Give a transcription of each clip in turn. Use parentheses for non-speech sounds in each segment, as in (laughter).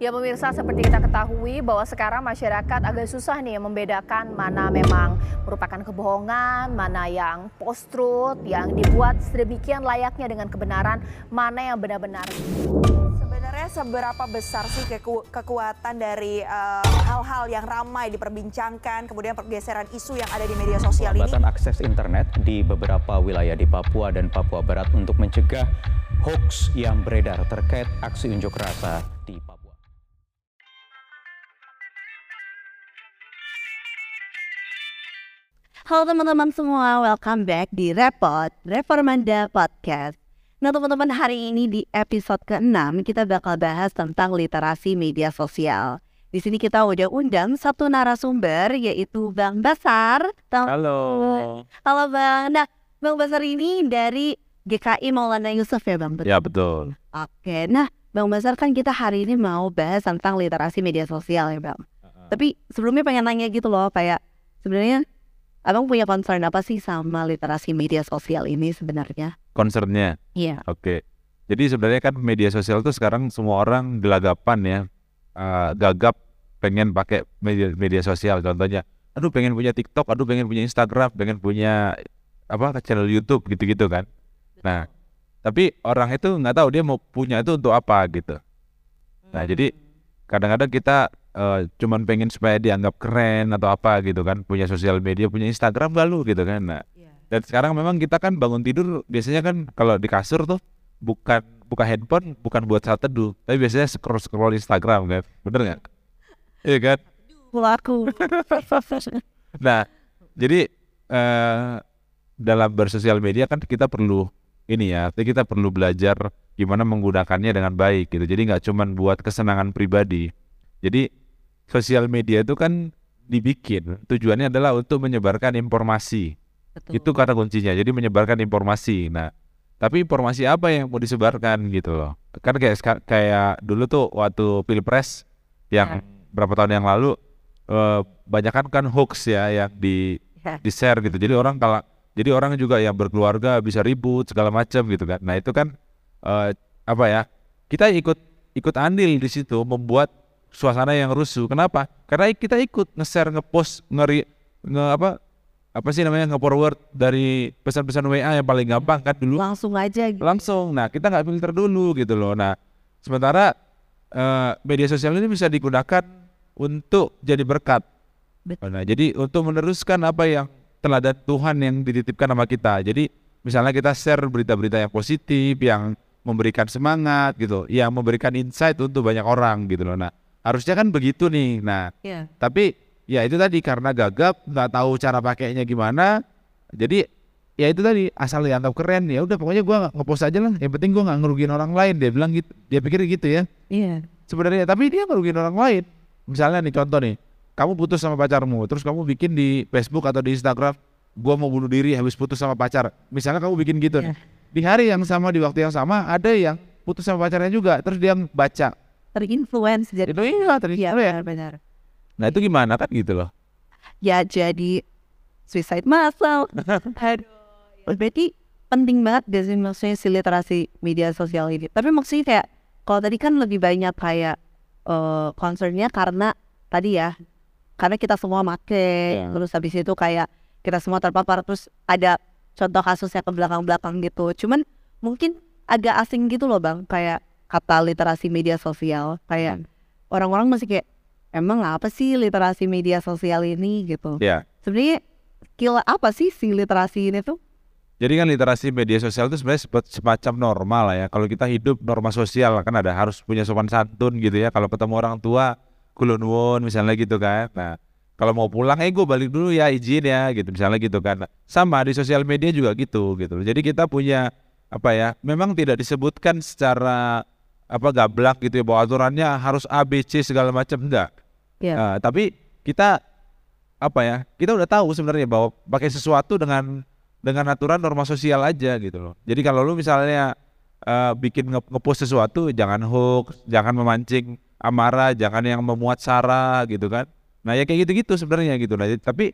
Ya pemirsa seperti kita ketahui bahwa sekarang masyarakat agak susah nih membedakan mana memang merupakan kebohongan, mana yang post truth yang dibuat sedemikian layaknya dengan kebenaran, mana yang benar-benar. Sebenarnya seberapa besar sih keku kekuatan dari eh, hal-hal uh, yang ramai diperbincangkan, kemudian pergeseran isu yang ada di media sosial ini? Pelambatan akses internet di beberapa wilayah di Papua dan Papua Barat untuk mencegah hoax yang beredar terkait aksi unjuk rasa di Papua. Halo teman-teman semua, welcome back di Repot Reformanda Podcast. Nah teman-teman hari ini di episode ke-6 kita bakal bahas tentang literasi media sosial. Di sini kita udah undang satu narasumber yaitu Bang Basar. Halo. Halo Bang. Nah Bang Basar ini dari GKI Maulana Yusuf ya Bang? Ya betul. Oke, nah Bang Basar kan kita hari ini mau bahas tentang literasi media sosial ya Bang. Tapi sebelumnya pengen nanya gitu loh kayak sebenarnya Abang punya concern apa sih sama literasi media sosial ini sebenarnya? Concernnya. Iya. Oke. Jadi sebenarnya kan media sosial tuh sekarang semua orang gelagapan ya, uh, gagap pengen pakai media media sosial. Contohnya, aduh pengen punya TikTok, aduh pengen punya Instagram, pengen punya apa channel YouTube gitu-gitu kan. Nah, tapi orang itu nggak tahu dia mau punya itu untuk apa gitu. Nah, jadi kadang-kadang kita uh, cuman pengen supaya dianggap keren atau apa gitu kan punya sosial media punya Instagram lalu gitu kan. Nah yeah. dan sekarang memang kita kan bangun tidur biasanya kan kalau di kasur tuh bukan buka handphone bukan buat saat teduh tapi biasanya scroll scroll Instagram kan bener nggak? (laughs) Iya kan? (laughs) Nah jadi uh, dalam bersosial media kan kita perlu ini ya kita perlu belajar gimana menggunakannya dengan baik gitu. Jadi nggak cuman buat kesenangan pribadi. Jadi sosial media itu kan dibikin tujuannya adalah untuk menyebarkan informasi. Betul. Itu kata kuncinya. Jadi menyebarkan informasi. Nah, tapi informasi apa yang mau disebarkan gitu loh. Kan kayak kayak dulu tuh waktu Pilpres yang ya. berapa tahun yang lalu uh, banyak kan kan hoax ya yang di ya. di share gitu. Jadi orang kalau jadi orang juga yang berkeluarga bisa ribut segala macam gitu kan. Nah, itu kan uh, apa ya? Kita ikut ikut andil di situ membuat suasana yang rusuh. Kenapa? Karena kita ikut nge-share, nge-post, ngeri nge apa apa sih namanya nge-forward dari pesan-pesan WA yang paling gampang kan dulu. Langsung aja gitu. Langsung. Nah, kita nggak filter dulu gitu loh. Nah, sementara uh, media sosial ini bisa digunakan untuk jadi berkat. Betul. Nah, jadi untuk meneruskan apa yang teladan Tuhan yang dititipkan sama kita. Jadi misalnya kita share berita-berita yang positif, yang memberikan semangat gitu, yang memberikan insight untuk banyak orang gitu loh. Nah, harusnya kan begitu nih. Nah yeah. tapi ya itu tadi karena gagap nggak tahu cara pakainya gimana jadi ya itu tadi asal dianggap keren ya udah pokoknya gua ngepost aja lah. Yang penting gua nggak ngerugiin orang lain dia bilang gitu dia pikir gitu ya. Iya. Yeah. sebenarnya tapi dia ngerugiin orang lain. Misalnya nih contoh nih kamu putus sama pacarmu terus kamu bikin di Facebook atau di Instagram gua mau bunuh diri habis putus sama pacar. Misalnya kamu bikin gitu yeah. di hari yang sama di waktu yang sama ada yang putus sama pacarnya juga terus dia baca terinfluence jadi itu iya terinfluence. Ya, benar-benar nah itu gimana kan gitu loh. Ya jadi suicide massal. (laughs) Aduh berarti penting banget gak sih maksudnya si literasi media sosial ini? Tapi maksudnya kayak kalau tadi kan lebih banyak kayak uh, concernnya karena tadi ya karena kita semua make yeah. terus habis itu kayak kita semua terpapar terus ada contoh kasusnya ke belakang-belakang gitu. Cuman mungkin agak asing gitu loh bang. Kayak kata literasi media sosial. Kayak hmm. orang-orang masih kayak emang apa sih literasi media sosial ini? Gitu. Ya sebenarnya skill apa sih si literasi ini tuh? Jadi kan literasi media sosial itu sebenarnya semacam normal lah ya. Kalau kita hidup norma sosial kan ada harus punya sopan santun gitu ya. Kalau ketemu orang tua kulon misalnya gitu kan. Nah kalau mau pulang eh gue balik dulu ya izin ya gitu misalnya gitu kan. Sama di sosial media juga gitu gitu. Jadi kita punya apa ya memang tidak disebutkan secara apa gablak gitu ya bahwa aturannya harus A B C segala macam enggak. Yeah. Uh, tapi kita apa ya? Kita udah tahu sebenarnya bahwa pakai sesuatu dengan dengan aturan norma sosial aja gitu loh. Jadi kalau lu misalnya uh, bikin nge ngepost sesuatu jangan hoax, jangan memancing amarah, jangan yang memuat sara gitu kan. Nah, ya kayak gitu-gitu sebenarnya gitu nah. Tapi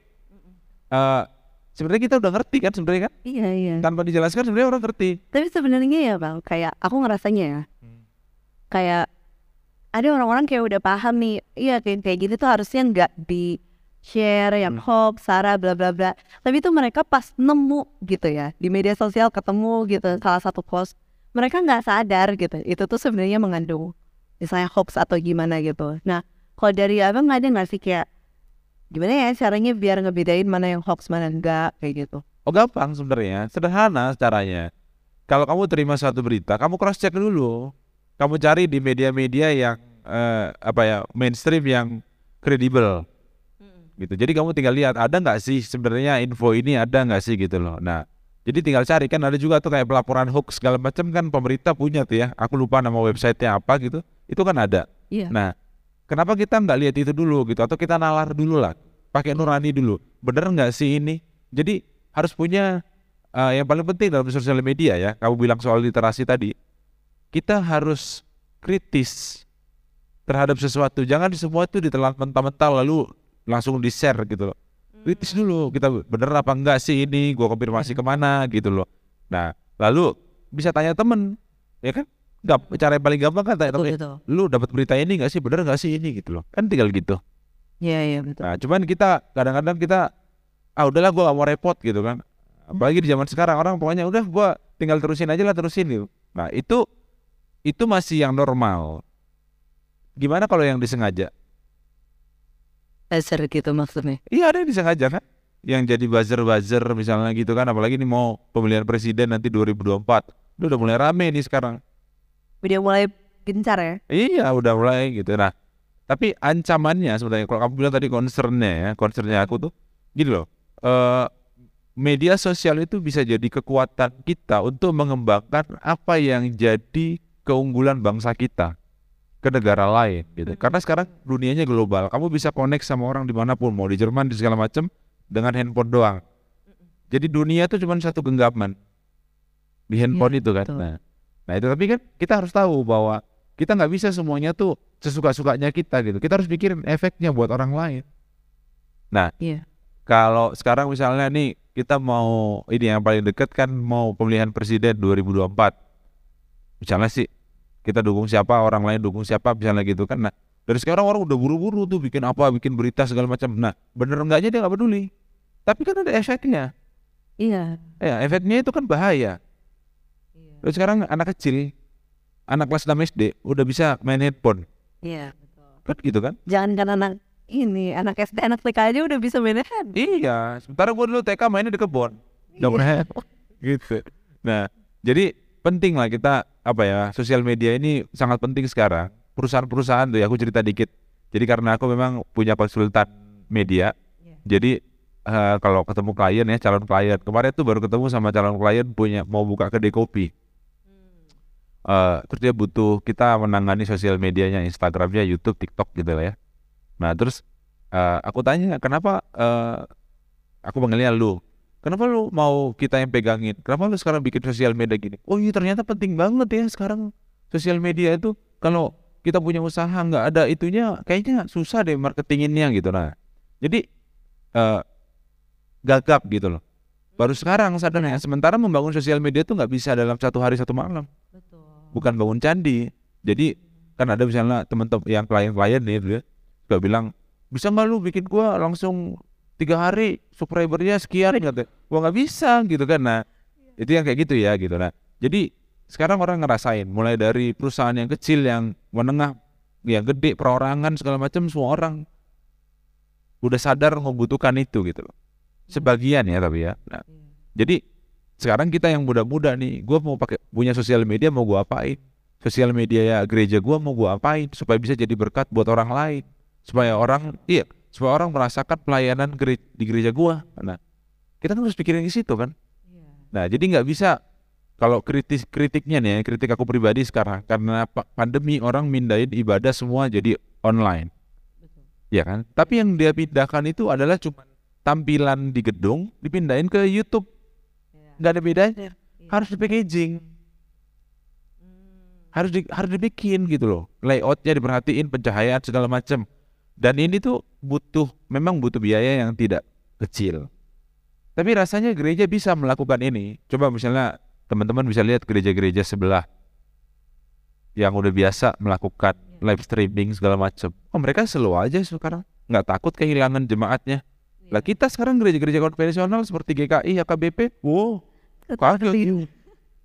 uh, sebenarnya kita udah ngerti kan sebenarnya kan? Iya, iya. Tanpa dijelaskan sebenarnya orang ngerti. Tapi sebenarnya ya, Bang, kayak aku ngerasanya ya kayak ada orang-orang kayak udah paham nih, iya kayak kayak gini tuh harusnya nggak di share yang hoax, sara, bla bla bla. Tapi itu mereka pas nemu gitu ya di media sosial ketemu gitu salah satu post, mereka nggak sadar gitu. Itu tuh sebenarnya mengandung misalnya hoax atau gimana gitu. Nah, kalau dari abang ada nggak sih kayak gimana ya caranya biar ngebedain mana yang hoax mana enggak kayak gitu? Oh gampang sebenarnya, sederhana caranya. Kalau kamu terima suatu berita, kamu cross check dulu. Kamu cari di media-media yang eh, apa ya mainstream yang kredibel, gitu. Jadi kamu tinggal lihat ada nggak sih sebenarnya info ini ada nggak sih gitu loh. Nah, jadi tinggal cari kan ada juga tuh kayak pelaporan hoax segala macam kan pemerintah punya tuh ya. Aku lupa nama websitenya apa gitu. Itu kan ada. Iya. Nah, kenapa kita nggak lihat itu dulu gitu atau kita nalar dulu lah, pakai nurani dulu. Bener nggak sih ini? Jadi harus punya eh, yang paling penting dalam sosial media ya. Kamu bilang soal literasi tadi, kita harus kritis terhadap sesuatu. Jangan semua itu ditelan mentah-mentah lalu langsung di share gitu loh. Kritis dulu kita bener apa enggak sih ini? Gua konfirmasi ke mana gitu loh. Nah, lalu bisa tanya temen, ya kan? Gak, cara yang paling gampang kan tanya temen, betul. lu dapat berita ini nggak sih bener nggak sih ini gitu loh kan tinggal gitu Iya iya betul. nah cuman kita kadang-kadang kita ah udahlah gua gak mau repot gitu kan apalagi di zaman sekarang orang pokoknya udah gua tinggal terusin aja lah terusin gitu nah itu itu masih yang normal. Gimana kalau yang disengaja? Dasar gitu maksudnya. iya ada yang disengaja kan? Yang jadi buzzer-buzzer misalnya gitu kan apalagi ini mau pemilihan presiden nanti 2024 Lu udah mulai rame nih sekarang. Udah mulai gencar ya. Iya udah mulai gitu. Nah tapi ancamannya sebenarnya Kalau kamu bilang tadi concernnya ya Concernnya aku tuh Gini loh eh Media sosial itu bisa jadi kekuatan kita Untuk mengembangkan apa yang jadi keunggulan bangsa kita ke negara lain gitu. Karena sekarang dunianya global, kamu bisa connect sama orang di mana pun, mau di Jerman di segala macam dengan handphone doang. Jadi dunia itu cuma satu genggaman di handphone Iya, itu kan. betul. Nah, nah itu tapi kan kita harus tahu bahwa kita nggak bisa semuanya tuh sesuka-sukanya kita gitu. Kita harus pikirin efeknya buat orang lain. Nah, Iya. kalau sekarang misalnya nih kita mau ini yang paling dekat kan mau pemilihan presiden 2024. Misalnya sih kita dukung siapa, orang lain dukung siapa misalnya gitu kan. Nah, dari sekarang orang udah buru-buru tuh bikin apa, bikin berita segala macam. Nah, bener enggaknya dia nggak peduli. Tapi kan ada efeknya. Iya. Ya, efeknya itu kan bahaya. Terus sekarang anak kecil, anak kelas 6 SD udah bisa main handphone. Iya. Kan gitu kan? Jangan kan anak ini anak SD anak TK aja udah bisa main hand. Iya, sementara gua dulu TK mainnya di. Nggak pernah gitu. Nah, jadi penting lah kita apa ya sosial media ini sangat penting sekarang. Perusahaan-perusahaan tuh ya aku cerita dikit. Jadi karena aku memang punya konsultan media, jadi eh, kalau ketemu klien ya calon klien kemarin tuh baru ketemu sama calon klien punya mau buka kedai kopi. Eh, terus dia butuh kita menangani sosial medianya, Instagramnya, YouTube, TikTok gitu lah ya. Nah terus eh, aku tanya kenapa eh, aku panggilnya lu kenapa lu mau kita yang pegangin? Kenapa lu sekarang bikin sosial media gini? Oh iya ternyata penting banget ya sekarang sosial media itu. Kalau kita punya usaha nggak ada itunya kayaknya susah deh marketinginnya gitu. Nah jadi eh, gagap gitu loh. Baru sekarang sadarnya sementara membangun sosial media itu nggak bisa dalam satu hari satu malam. Bukan bangun candi. Jadi kan ada misalnya teman-teman yang klien-klien nih dia bilang bisa nggak lu bikin gua langsung tiga hari subscribernya sekian katanya. Gua nggak bisa gitu kan. Nah itu yang kayak gitu ya gitu. Nah jadi sekarang orang ngerasain mulai dari perusahaan yang kecil yang menengah yang gede perorangan segala macam semua orang udah sadar membutuhkan itu gitu loh. Sebagian ya tapi ya. Nah, jadi sekarang kita yang muda-muda nih gua mau pakai punya sosial media mau gua apain? Sosial media ya gereja gua mau gua apain supaya bisa jadi berkat buat orang lain? Supaya orang iya supaya orang merasakan pelayanan di gereja gua. Nah kita kan harus pikirin di situ kan? Nah jadi nggak bisa kalau kritis kritiknya nih ya, kritik aku pribadi sekarang karena pa- pandemi orang mindahin ibadah semua jadi online. Ya kan? Tapi yang dia pindahkan itu adalah cuma tampilan di gedung dipindahin ke YouTube. Nggak ada bedanya. Harus di packaging. Harus di, harus dibikin gitu loh. Layoutnya diperhatiin pencahayaan segala macam dan ini tuh butuh memang butuh biaya yang tidak kecil tapi rasanya gereja bisa melakukan ini coba misalnya teman-teman bisa lihat gereja-gereja sebelah yang udah biasa melakukan live streaming segala macam. Oh mereka slow aja sekarang, nggak takut kehilangan jemaatnya. Lah kita sekarang gereja-gereja konvensional seperti GKI, HKBP, wow, kaget.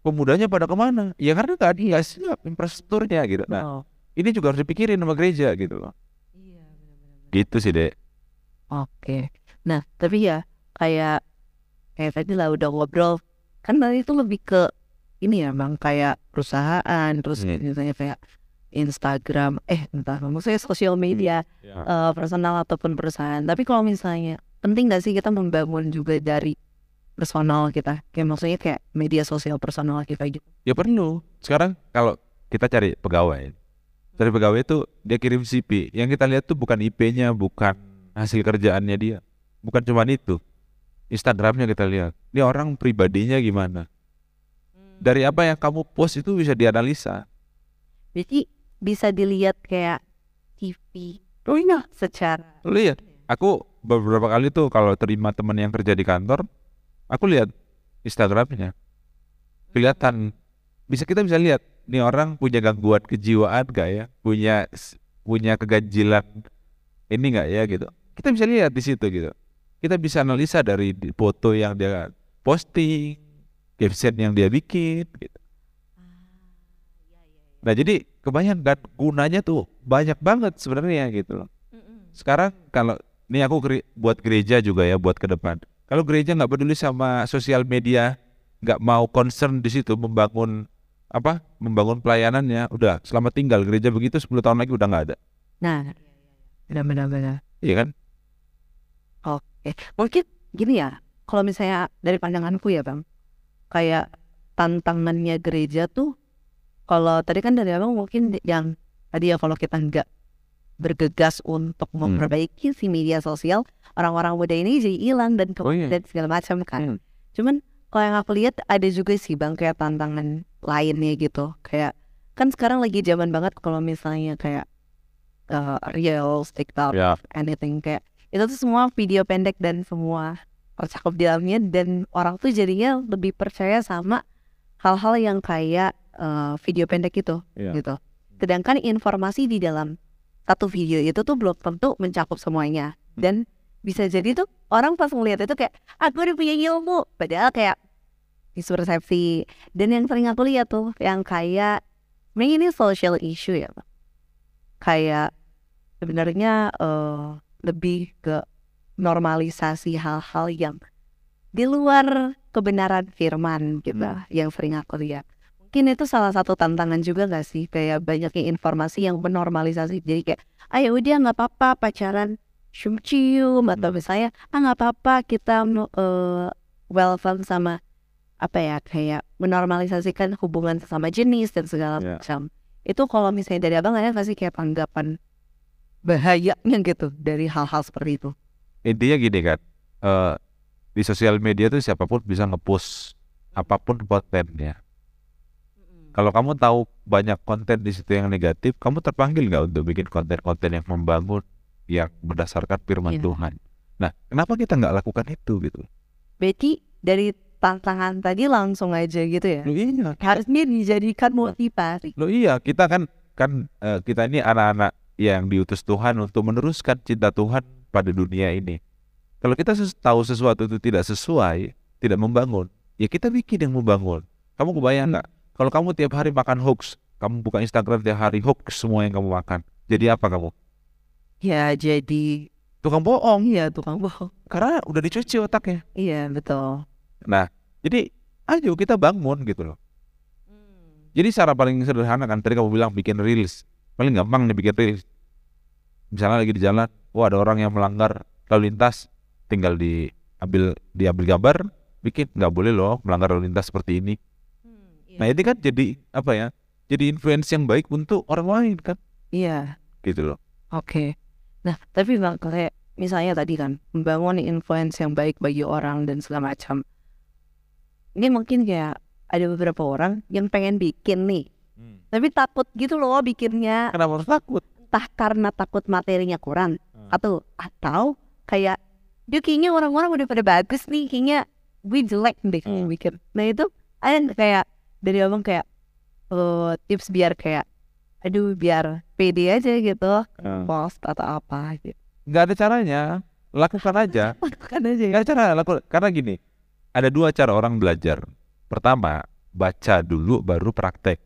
Pemudanya pada ke mana? Ya karena ada nggak siap infrastrukturnya gitu. Nah Oh, ini juga harus dipikirin sama gereja gitu loh. Gitu sih dek. Oke. Nah, tapi ya kayak kayak tadi lah udah ngobrol kan tadi itu lebih ke ini ya bang kayak perusahaan terus Hmm. misalnya kayak Instagram eh entah maksudnya sosial media eh, personal ataupun perusahaan tapi kalau misalnya penting gak sih kita membangun juga dari personal kita kayak maksudnya kayak media sosial personal kita gitu Ya perlu. Sekarang kalau kita cari pegawai, cari pegawai itu dia kirim CV. Yang kita lihat tuh bukan IP-nya, bukan hasil kerjaannya dia, bukan cuma itu. Instagramnya kita lihat. Ini orang pribadinya gimana? Dari apa yang kamu post itu bisa dianalisa. jadi bisa dilihat kayak TV Oh iya, secara lihat. Aku beberapa kali tuh kalau terima teman yang kerja di kantor, aku lihat Instagramnya. Kelihatan bisa kita bisa lihat nih orang punya gangguan kejiwaan gak ya? Punya punya keganjilan ini nggak ya gitu. Kita bisa lihat di situ gitu. Kita bisa analisa dari foto yang dia posting, caption yang dia bikin gitu. Nah, jadi kebanyakan kan gunanya tuh banyak banget sebenarnya gitu loh. Sekarang kalau ini aku gere- buat gereja juga ya buat ke depan. Kalau gereja nggak peduli sama sosial media, nggak mau concern di situ membangun apa? Membangun pelayanannya, udah selamat tinggal gereja begitu 10 tahun lagi udah nggak ada. nah benar-benar benar Iya kan? Oke, mungkin gini ya, kalau misalnya dari pandanganku ya bang, kayak tantangannya gereja tuh, kalau tadi kan dari abang mungkin yang tadi ya kalau kita nggak bergegas untuk Hmm. memperbaiki si media sosial, orang-orang muda ini jadi hilang dan ke- Oh iya. dan segala macam kan. Hmm. Cuman kalau yang aku lihat ada juga sih bang kayak tantangan lainnya gitu, kayak kan sekarang lagi zaman banget kalau misalnya kayak uh, reels, TikTok, Ya. anything kayak itu tuh semua video pendek dan semua tercakup di dalamnya dan orang tuh jadinya lebih percaya sama hal-hal yang kayak uh, video pendek itu Iya. gitu. Sedangkan informasi di dalam satu video itu tuh belum tentu mencakup semuanya dan bisa jadi tuh orang pas ngeliat itu kayak aku udah punya ilmu. Padahal kayak mispersepsi dan yang sering aku lihat tuh yang kayak ini ini social issue ya Pak. kayak sebenarnya eh, lebih ke normalisasi hal-hal yang di luar kebenaran firman gitu yang sering aku lihat mungkin itu salah satu tantangan juga gak sih? Kayak banyaknya informasi yang menormalisasi. Jadi kayak ayo udah nggak apa-apa pacaran cium-cium atau misalnya ah nggak apa-apa kita uh, welcome sama apa ya kayak menormalisasikan hubungan sesama jenis dan segala Ya. macam itu kalau misalnya dari abang ada sih kayak tanggapan bahayanya gitu dari hal-hal seperti itu Intinya gini kan, eh, di sosial media tuh siapa pun bisa ngepost apa pun kontennya. Kalau kamu tahu banyak konten di situ yang negatif, kamu terpanggil nggak untuk bikin konten-konten yang membangun, yang berdasarkan firman Iya. Tuhan. Nah, kenapa kita nggak lakukan itu gitu? Betty dari tantangan tadi langsung aja gitu ya Loh iya, harusnya dijadikan motivasi loh iya kita kan kan eh, kita ini anak-anak yang diutus Tuhan untuk meneruskan cinta Tuhan pada dunia ini. Kalau kita tahu sesuatu itu tidak sesuai, tidak membangun, ya kita bikin yang membangun. Kamu kebayang nggak? Kalau kamu tiap hari makan hoax, kamu buka Instagram tiap hari hoax semua yang kamu makan. Jadi apa kamu? Ya jadi Tukang bohong. iya tukang bohong Karena udah dicuci otaknya. iya betul Nah, jadi ayo kita bangun gitu loh. Jadi cara paling sederhana kan tadi kamu bilang bikin reels. Paling gampang nih bikin reels. Misalnya lagi di jalan, wah ada orang yang melanggar lalu lintas, tinggal diambil diambil gambar, bikin nggak boleh loh melanggar lalu lintas seperti ini. Nah ini kan jadi apa ya? Jadi influence yang baik untuk orang lain kan, iya gitu loh. Oke. Nah, tapi bang, kayak misalnya tadi kan membangun influence yang baik bagi orang dan segala macam. Ini mungkin kayak ada beberapa orang yang pengen bikin nih, tapi takut gitu loh bikinnya. Kenapa harus takut? Entah karena takut materinya kurang Hmm. atau atau kayak dia kayaknya orang-orang udah pada bagus nih, kayaknya gue jelek deh Hmm. bikin. Nah itu ada kayak dari abang kayak eh, tips biar kayak aduh biar pede aja gitu Eh, post atau apa gitu. Nggak ada caranya lakukan aja. (laughs) Lakukan aja ya. Nggak ada cara laku- karena gini ada dua cara orang belajar. Pertama baca dulu baru praktek.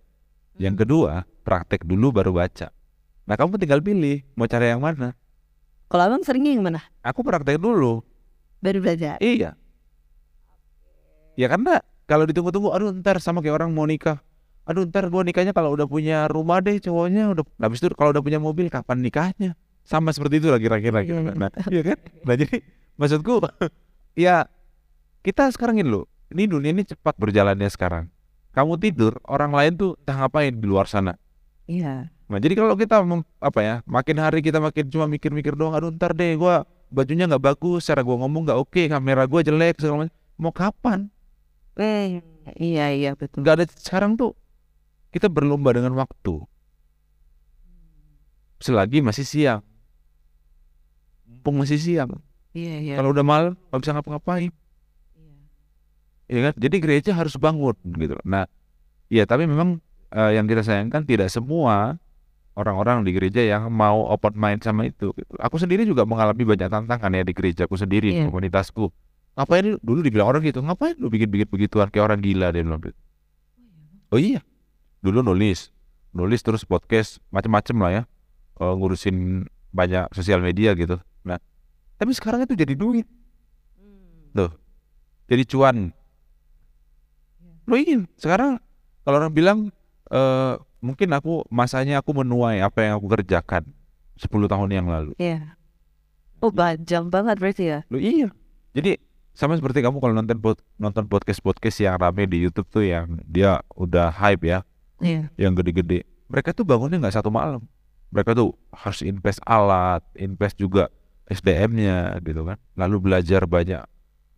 Yang kedua praktek dulu baru baca. Nah kamu tinggal pilih mau cara yang mana. Kalau abang seringnya yang mana? Aku praktek dulu. Baru belajar? Iya. Ya karena kalau ditunggu-tunggu aduh ntar sama kayak orang mau nikah aduh ntar gua nikahnya kalau udah punya rumah deh cowoknya udah habis itu kalau udah punya mobil kapan nikahnya? Sama seperti itu lah kira-kira gitu. Iya. nah iya kan? Nah jadi maksudku (laughs) ya kita sekarang ini loh ini dunia ini cepat berjalannya sekarang. Kamu tidur orang lain tuh entah ngapain di luar sana. Iya. Nah jadi kalau kita mem- apa ya makin hari kita makin cuma mikir-mikir doang aduh ntar deh gua bajunya nggak bagus cara gua ngomong nggak oke kamera gua jelek segala macam. Mau kapan? Eh iya iya betul. Nggak ada sekarang tuh kita berlomba dengan waktu. Selagi masih siang. Mumpung masih siang. Iya iya. Kalau udah malam nggak bisa ngapa-ngapain. Ya kan? Jadi gereja harus bangun gitu nah ya tapi memang eh, yang kita sayangkan tidak semua orang-orang di gereja yang mau open mind sama itu gitu. aku sendiri juga mengalami banyak tantangan ya di gerejaku sendiri di Iya. komunitasku. Ngapain lu- dulu dibilang orang gitu ngapain lu bikin-bikin begituan? Kayak orang gila dia bilang gitu. oh iya dulu nulis nulis terus podcast macem-macem lah ya. Eh, ngurusin banyak sosial media gitu. Nah tapi sekarang itu jadi duit. Tuh jadi cuan. Lo ingin? Sekarang kalau orang bilang eh mungkin aku masanya aku menuai apa yang aku kerjakan 10 tahun yang lalu. Iya. Oh panjang banget berarti ya? Lo iya. Jadi sama seperti kamu kalau nonton pod- nonton podcast podcast yang rame di YouTube tuh yang dia udah hype ya iya. yang gede-gede. Mereka tuh bangunnya nggak satu malam. Mereka tuh harus invest alat invest juga SDM-nya gitu kan. Lalu belajar banyak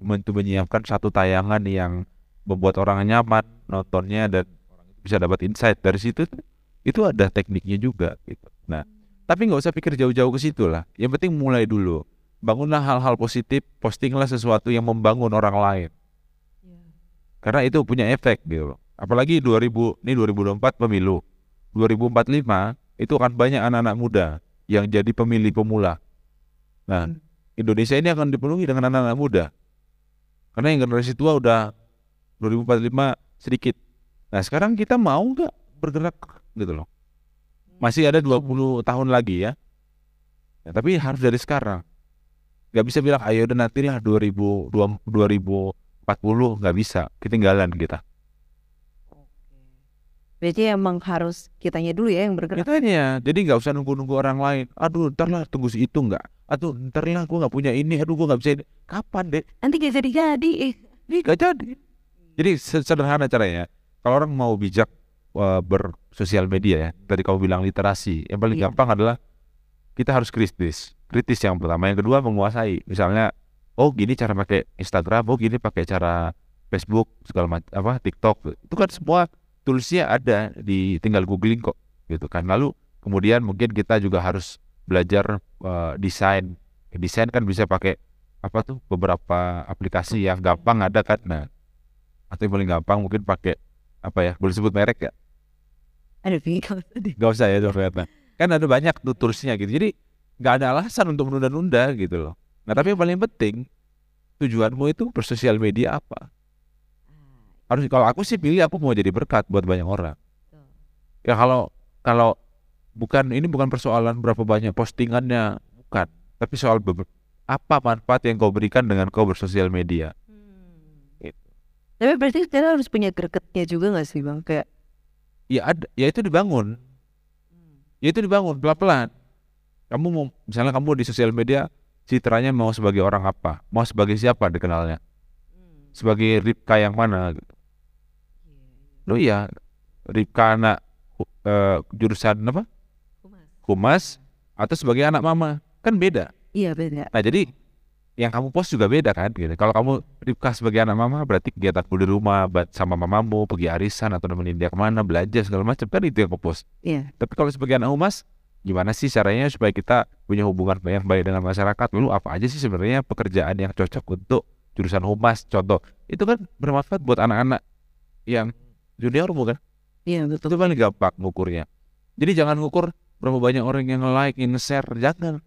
untuk menyiapkan satu tayangan yang membuat orang nyaman nontonnya dan orang itu bisa dapat insight. Dari situ itu ada tekniknya juga gitu. Nah tapi nggak usah pikir jauh-jauh ke situ lah. Yang penting mulai dulu. Bangunlah hal-hal positif postinglah sesuatu yang membangun orang lain. Karena itu punya efek gitu. loh. Apalagi 2000 ini 2024 pemilu. 2045 itu akan banyak anak-anak muda yang jadi pemilih pemula. Nah, Indonesia ini akan dipenuhi dengan anak-anak muda. Karena yang generasi tua udah 2045 sedikit. Nah, sekarang kita mau nggak bergerak gitu loh. Masih ada 20 tahun lagi ya. Ya, tapi harus dari sekarang. Gak bisa bilang ayo udah nanti lah 2000 2040 nggak bisa. Ketinggalan kita. Berarti emang harus kitanya dulu ya yang bergerak Kitanya, jadi nggak usah nunggu-nunggu orang lain. Aduh, ntar lah tunggu si itu nggak. Aduh, ntar lah gue nggak punya ini. Aduh, gue nggak bisa ini. Kapan deh? nanti gak jadi jadi. Ini nggak jadi. Jadi se- sederhana caranya. Kalau orang mau bijak uh, bersosial media ya, tadi kamu bilang literasi. Yang paling Iya. gampang adalah kita harus kritis. Kritis yang pertama. Yang kedua menguasai. Misalnya, oh gini cara pakai Instagram, oh gini pakai cara Facebook segala macam apa TikTok. Itu kan semua toolsnya ada di tinggal googling kok gitu kan. Lalu kemudian mungkin kita juga harus belajar uh, desain. Desain kan bisa pakai apa tuh beberapa aplikasi yang gampang ada kan. Nah, atau yang paling gampang mungkin pakai apa ya? Boleh sebut merek ya? aduh bingung tadi Gak usah ya ternyata. Kan ada banyak tuh toolsnya gitu. Jadi nggak ada alasan untuk menunda-nunda gitu loh. Nah tapi yang paling penting tujuanmu itu bersosial media apa? Harus kalau aku sih pilih aku mau jadi berkat buat banyak orang. Ya kalau kalau bukan ini bukan persoalan berapa banyak postingannya bukan, tapi soal apa manfaat yang kau berikan dengan kau bersosial media. tapi berarti kita harus punya gregetnya juga gak sih bang kayak Ya ada, ya itu dibangun. Ya itu dibangun pelan-pelan. Kamu mau misalnya kamu di sosial media citranya mau sebagai orang apa? Mau sebagai siapa dikenalnya? Sebagai Ripka yang mana gitu. Lo iya, Ripka anak eh, jurusan apa? Humas atau sebagai anak mama? Kan beda. iya beda Nah, jadi yang kamu post juga beda kan gitu. Kalau kamu Ripka sebagai anak mama berarti kegiatanmu di rumah sama mamamu, pergi arisan atau nemenin dia ke mana, belanja segala macam kan itu yang kau post. iya Tapi kalau sebagai anak humas, gimana sih caranya supaya kita punya hubungan yang baik dengan masyarakat? Lalu apa aja sih sebenarnya pekerjaan yang cocok untuk jurusan humas? Contoh, itu kan bermanfaat buat anak-anak yang junior bukan? iya betul Itu paling gampang ngukurnya. Jadi jangan ngukur berapa banyak orang yang like, yang share, jangan.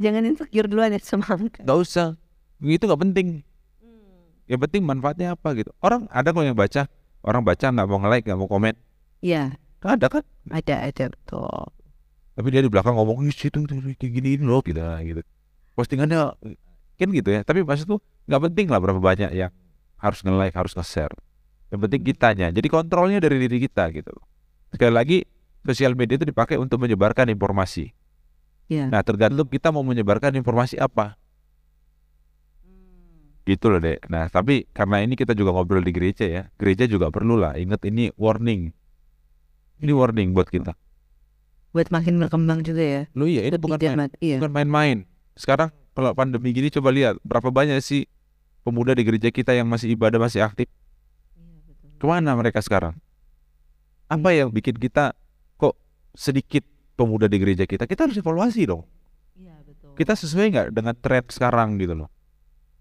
Jangan insecure duluan ya sama angka. Gak usah. Itu gak penting. Yang penting manfaatnya apa gitu. Orang ada kok yang baca, orang baca nggak mau nge-like, nggak mau komen. Iya, Kan ada kan? ada ada betul. Tapi dia di belakang ngomong, ih itu kayak gini loh gitu, gitu. Postingannya kan gitu ya. Tapi maksud tuh nggak penting lah berapa banyak yang harus nge-like, harus nge-share. Yang penting kitanya. Jadi kontrolnya dari diri kita gitu. Sekali lagi, sosial media itu dipakai untuk menyebarkan informasi. Iya. Nah, tergantung kita mau menyebarkan informasi apa. Gitu loh, Dek. Nah, tapi karena ini kita juga ngobrol di gereja ya. Gereja juga perlu lah. Ingat ini warning. Ini warning buat kita. Buat makin berkembang juga ya. Lu iya, ini bukan main. Iya. bukan main-main. Sekarang kalau pandemi gini coba lihat berapa banyak sih pemuda di gereja kita yang masih ibadah masih aktif. Ke mana mereka sekarang? Apa yang bikin kita kok sedikit pemuda di gereja kita? Kita harus evaluasi dong. Iya betul. Kita sesuai nggak dengan tren sekarang gitu loh.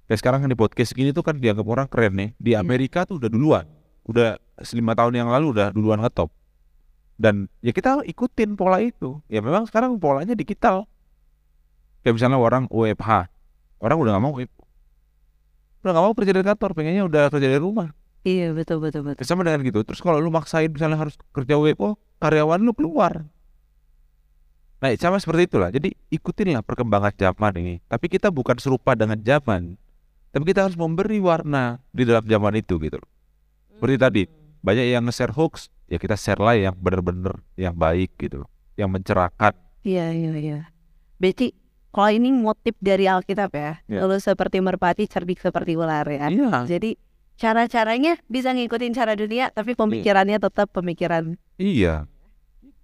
Kayak sekarang kan di podcast gini tuh kan dianggap orang keren nih. Di Amerika tuh udah duluan. Udah lima tahun yang lalu udah duluan ngetop. Dan ya kita ikutin pola itu. Ya memang sekarang polanya di kita. Kayak misalnya orang WFH. Orang udah gak mau. Udah gak mau kerja dari kantor. Pengennya udah kerja dari rumah. Iya betul betul betul. Ya, sama dengan gitu. Terus kalau lu maksain misalnya harus kerja WFO, karyawan lu keluar. Nah, sama seperti itulah. Jadi ikutinlah perkembangan zaman ini. Tapi kita bukan serupa dengan zaman. Tapi kita harus memberi warna di dalam zaman itu gitu. Seperti tadi, banyak yang nge-share hoax, ya kita share lah yang bener-bener yang baik gitu. Yang mencerahkan. Iya iya iya. Berarti kalau ini motif dari Alkitab ya, Iya. lalu seperti merpati cerdik seperti ular ya. Iya. Jadi cara-caranya bisa ngikutin cara dunia, tapi pemikirannya tetap pemikiran. Iya.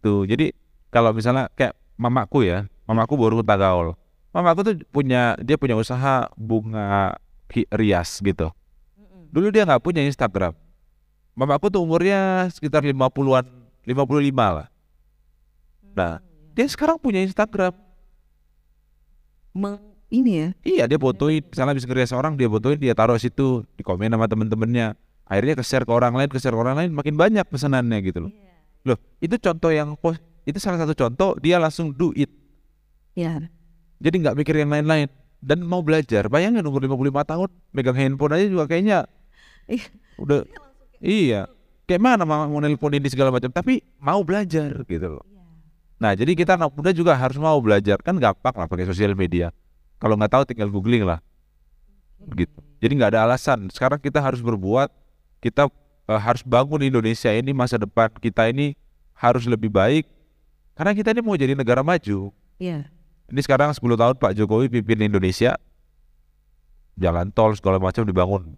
Tuh, jadi kalau misalnya kayak mamaku ya, mamaku baru gaul. Mamaku tuh punya dia punya usaha bunga rias gitu. Dulu dia nggak punya Instagram. Mamaku tuh umurnya sekitar 50-an, 55 lah. Nah, dia sekarang punya Instagram. Meng, ini ya. Iya, dia fotoin, misalnya habis ngerias orang, dia fotoin, dia taruh situ, di komen sama temen-temennya. Akhirnya ke-share ke orang lain, ke-share ke orang lain, makin banyak pesanannya gitu loh. Loh, itu contoh yang pos, itu salah satu contoh dia langsung do it. Iya. Jadi nggak mikir yang lain-lain dan mau belajar. Bayangin umur 55 tahun megang handphone aja juga kayaknya Iya. udah iya. Kayak mana mau nelpon ini segala macam, tapi mau belajar gitu loh. Nah, jadi kita anak muda juga harus mau belajar. Kan gampang lah pakai sosial media. Kalau nggak tahu tinggal googling lah. Gitu. Jadi nggak ada alasan. Sekarang kita harus berbuat. Kita eh, harus bangun Indonesia ini masa depan kita ini harus lebih baik. Karena kita ini mau jadi negara maju. Iya. Ini sekarang 10 tahun Pak Jokowi pimpin Indonesia. Jalan tol segala macam dibangun.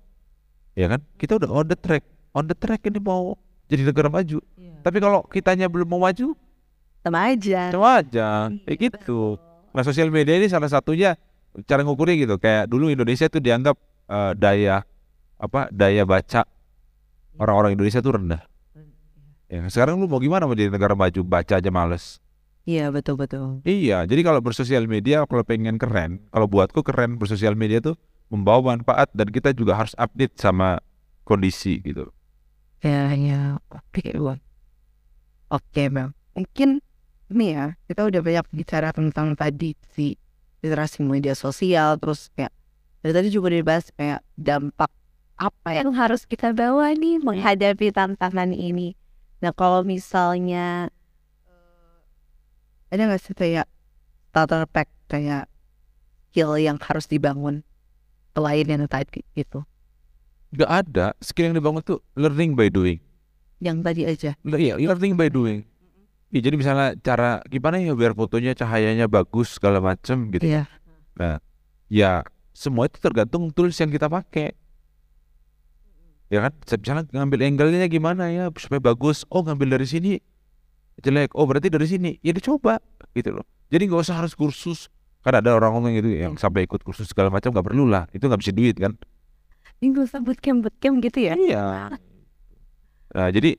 Ya kan? Kita udah on the track. On the track ini mau jadi negara maju. Tapi kalau kitanya belum mau maju, Sama aja. sama aja. Kayak gitu. Nah, sosial media ini salah satunya cara ngukurnya gitu. Kayak dulu Indonesia itu dianggap eh, daya apa? Daya baca orang-orang Indonesia tuh rendah. Ya, sekarang lu mau gimana mau jadi negara maju? Baca aja males. Iya betul betul. Iya, jadi kalau bersosial media kalau pengen keren, kalau buatku keren bersosial media tuh membawa manfaat dan kita juga harus update sama kondisi gitu. Ya ya. Oke Bang. Oke bang. Mungkin ini ya kita udah banyak bicara tentang tadi si literasi media sosial terus kayak dari tadi juga dibahas kayak dampak apa yang harus kita bawa nih menghadapi tantangan ini. Nah kalau misalnya eh, ada nggak sih kayak starter pack kayak skill yang harus dibangun selain yang tadi gitu, Gak ada skill yang dibangun tuh learning by doing. yang tadi aja. Iya, learning by doing. Iya, jadi misalnya cara gimana ya biar fotonya cahayanya bagus segala macem gitu. Iya. Nah, ya semua itu tergantung tools yang kita pakai. Ya kan, misalnya ngambil angle-nya gimana ya supaya bagus. Oh ngambil dari sini jelek. Oh berarti dari sini. Ya dicoba gitu loh. Jadi nggak usah harus kursus. Kan ada orang-orang gitu yang sampai ikut kursus segala macam nggak perlu lah. Itu nggak bisa duit kan. Ini gak usah bootcamp bootcamp gitu ya? Iya. (laughs) Nah jadi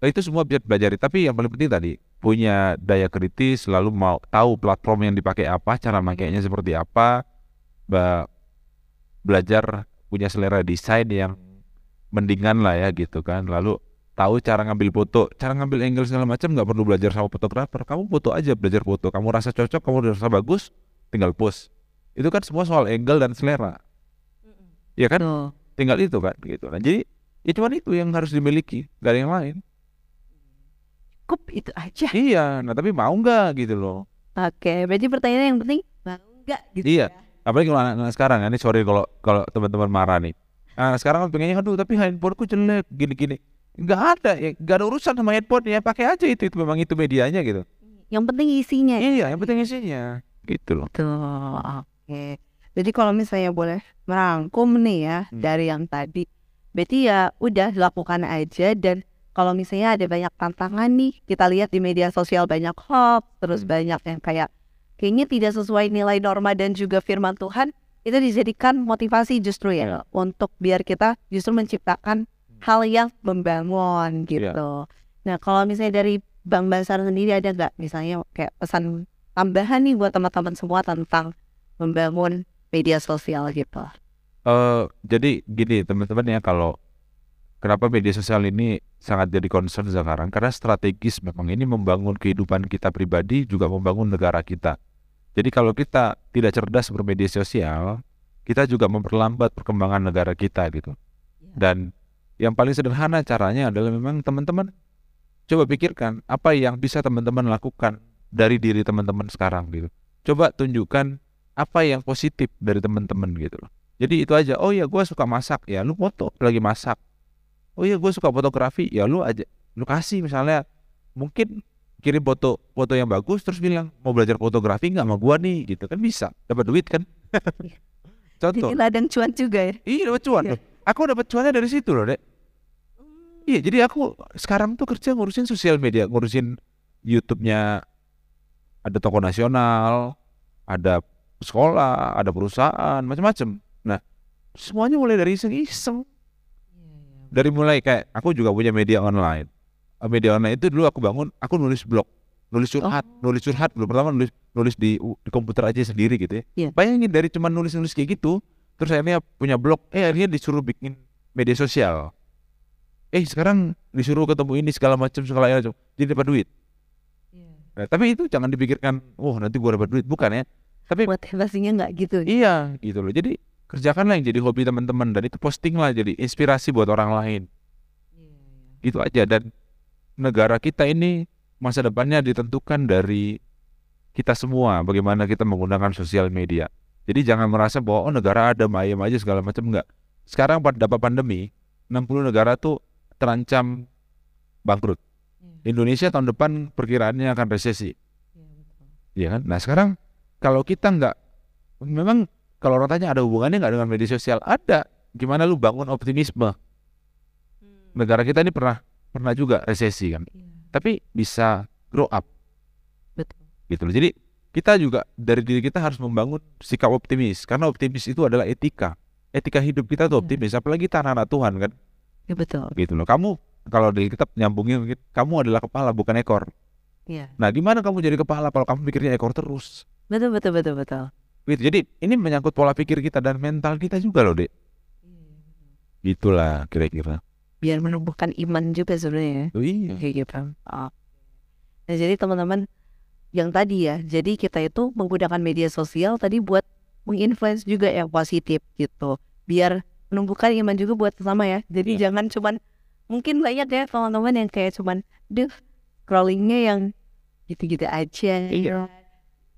eh, itu semua bisa pelajari. Tapi yang paling penting tadi punya daya kritis, lalu mau tahu platform yang dipakai apa, cara makainya seperti apa, belajar punya selera desain yang mendingan lah ya gitu kan. Lalu tahu cara ngambil foto, cara ngambil angle segala macam nggak perlu belajar sama fotografer. Kamu foto aja belajar foto. Kamu rasa cocok, kamu rasa bagus, tinggal post. Itu kan semua soal angle dan selera. Ya kan? Tinggal itu kan gitu. Nah, jadi ya cuma itu yang harus dimiliki, gak ada yang lain. Cukup itu aja. Iya, nah tapi mau nggak gitu loh. Oke, berarti pertanyaan yang penting mau nggak gitu Iya. ya? Apalagi kalau anak-anak sekarang, ya, ini sorry kalau kalau teman-teman marah nih. Anak sekarang kan pengennya aduh tapi handphoneku jelek gini-gini. Nggak ada ya, nggak ada urusan sama handphone ya pakai aja itu itu memang itu medianya gitu. Yang penting isinya. ya? Iya, yang penting isinya gitu loh. Tuh, oke. Jadi kalau misalnya boleh merangkum nih ya Hmm. dari yang tadi, berarti ya udah lakukan aja dan kalau misalnya ada banyak tantangan nih, kita lihat di media sosial banyak hoax, terus Hmm. banyak yang kayak kayaknya tidak sesuai nilai norma dan juga firman Tuhan, itu dijadikan motivasi justru ya untuk biar kita justru menciptakan hal yang membangun gitu. Nah kalau misalnya dari Bang Basar sendiri ada nggak misalnya kayak pesan tambahan nih buat teman-teman semua tentang membangun media sosial gitu. Eh jadi gini teman-teman ya kalau kenapa media sosial ini sangat jadi concern sekarang karena strategis memang ini membangun kehidupan kita pribadi juga membangun negara kita. Jadi kalau kita tidak cerdas bermedia sosial, kita juga memperlambat perkembangan negara kita gitu. Dan yang paling sederhana caranya adalah memang teman-teman coba pikirkan apa yang bisa teman-teman lakukan dari diri teman-teman sekarang gitu. Coba tunjukkan apa yang positif dari teman-teman gitu loh. Jadi itu aja. Oh ya, gue suka masak. Ya, lu foto lagi masak. Oh iya, gue suka fotografi. Ya, lu aja, lu kasih misalnya. Mungkin kirim foto foto yang bagus terus bilang mau belajar fotografi nggak sama gua nih? Gitu kan bisa dapat duit kan? (laughs) Contoh. Jadi ladang cuan juga ya. iya dapat cuan. Iya. loh. aku dapat cuannya dari situ loh dek. Iya jadi aku sekarang tuh kerja ngurusin sosial media ngurusin YouTube-nya. Ada toko nasional ada sekolah ada perusahaan macam-macam. Nah semuanya mulai dari iseng-iseng dari mulai kayak aku juga punya media online. Eh, media online itu dulu aku bangun aku nulis blog nulis curhat nulis curhat. Dulu pertama nulis nulis di, di komputer aja sendiri gitu ya. Iya. bayangin dari cuma nulis nulis kayak gitu terus akhirnya punya blog eh akhirnya disuruh bikin media sosial. Eh sekarang disuruh ketemu ini segala macam segala macam jadi dapat duit. Nah, tapi itu jangan dipikirkan wah nanti gua dapat duit. Bukan ya. Tapi Motivasinya nggak gitu. iya gitu loh. Jadi kerjakanlah yang jadi hobi teman-teman. Dan itu posting lah jadi inspirasi buat orang lain. Itu aja. Dan negara kita ini masa depannya ditentukan dari kita semua bagaimana kita menggunakan sosial media. Jadi jangan merasa bahwa oh negara ada ayam aja segala macam. Enggak. Sekarang pada dapat pandemi 60 negara tuh terancam bangkrut. Indonesia tahun depan perkiraannya akan resesi. Iya kan? Nah sekarang kalau kita nggak memang kalau orang tanya ada hubungannya nggak dengan media sosial? Ada. Gimana lu bangun optimisme? Negara kita ini pernah pernah juga resesi kan? Tapi bisa grow up. Betul. gitu loh. Jadi kita juga dari diri kita harus membangun sikap optimis. Karena optimis itu adalah etika. Etika hidup kita tuh Iya. optimis. Apalagi kita anak-anak Tuhan kan? Ya betul. gitu loh. Kamu kalau di kitab nyambungin mungkin kamu adalah kepala bukan ekor. Iya. nah gimana kamu jadi kepala kalau kamu pikirnya ekor terus? Betul betul betul betul. Gitu jadi ini menyangkut pola pikir kita dan mental kita juga loh dek gitulah kira-kira Biar menumbuhkan iman juga sebenarnya. ya. oh, iya Kayak gitu. Oh. Nah, jadi teman-teman yang tadi ya, jadi kita itu menggunakan media sosial tadi buat menginfluence juga yang positif gitu. Biar menumbuhkan iman juga buat sesama ya. Jadi Iya. jangan cuman mungkin banyak ya teman-teman yang kayak cuman duh scrollingnya yang gitu-gitu aja. Iya.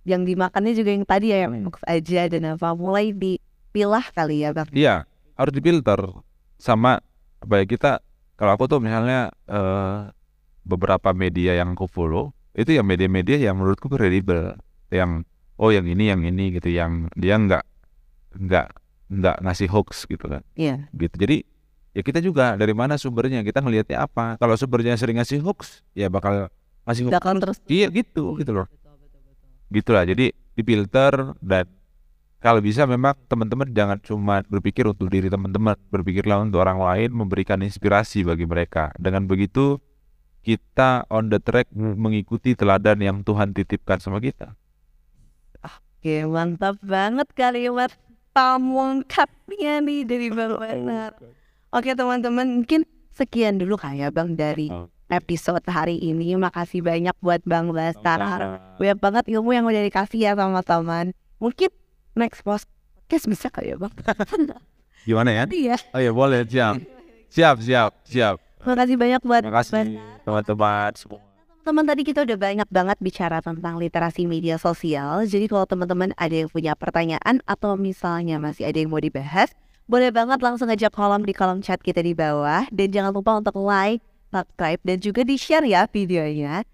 Yang dimakannya juga yang tadi ya yang aja dan apa mulai dipilah kali ya bang. Iya, harus difilter sama apa ya kita kalau aku tuh misalnya eh, beberapa media yang aku follow itu ya media-media yang menurutku kredibel. Yang oh yang ini yang ini gitu yang dia nggak nggak nggak ngasih hoax gitu kan. Iya. gitu. Jadi ya kita juga dari mana sumbernya kita ngelihatnya apa. Kalau sumbernya sering ngasih hoax ya bakal ngasih hoax Bakal terus iya gitu gitu loh gitulah jadi difilter dan kalau bisa memang teman-teman jangan cuma berpikir untuk diri teman-teman berpikirlah untuk orang lain memberikan inspirasi bagi mereka dengan begitu kita on the track mengikuti teladan yang Tuhan titipkan sama kita Oke, mantap banget kalimat pamungkapnya nih dari Bang Benar. Oke teman-teman, mungkin sekian dulu kayak Bang dari Oh. Episode hari ini. Makasih banyak buat Bang Bastar. Banyak banget ilmu yang udah dikasih ya sama teman. Mungkin next podcast bisa kali ya Bang? (laughs) Gimana ya? Iya. Oh ya boleh siap. Siap, siap, siap. Makasih banyak buat Terima kasih teman-teman semua. Teman tadi kita udah banyak banget bicara tentang literasi media sosial. Jadi kalau teman-teman ada yang punya pertanyaan atau misalnya masih ada yang mau dibahas, boleh banget langsung aja kolom di kolom chat kita di bawah. Dan jangan lupa untuk like, subscribe, dan juga di-share ya videonya.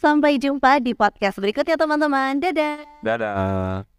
Sampai jumpa di podcast berikutnya teman-teman. Dadah! Dadah.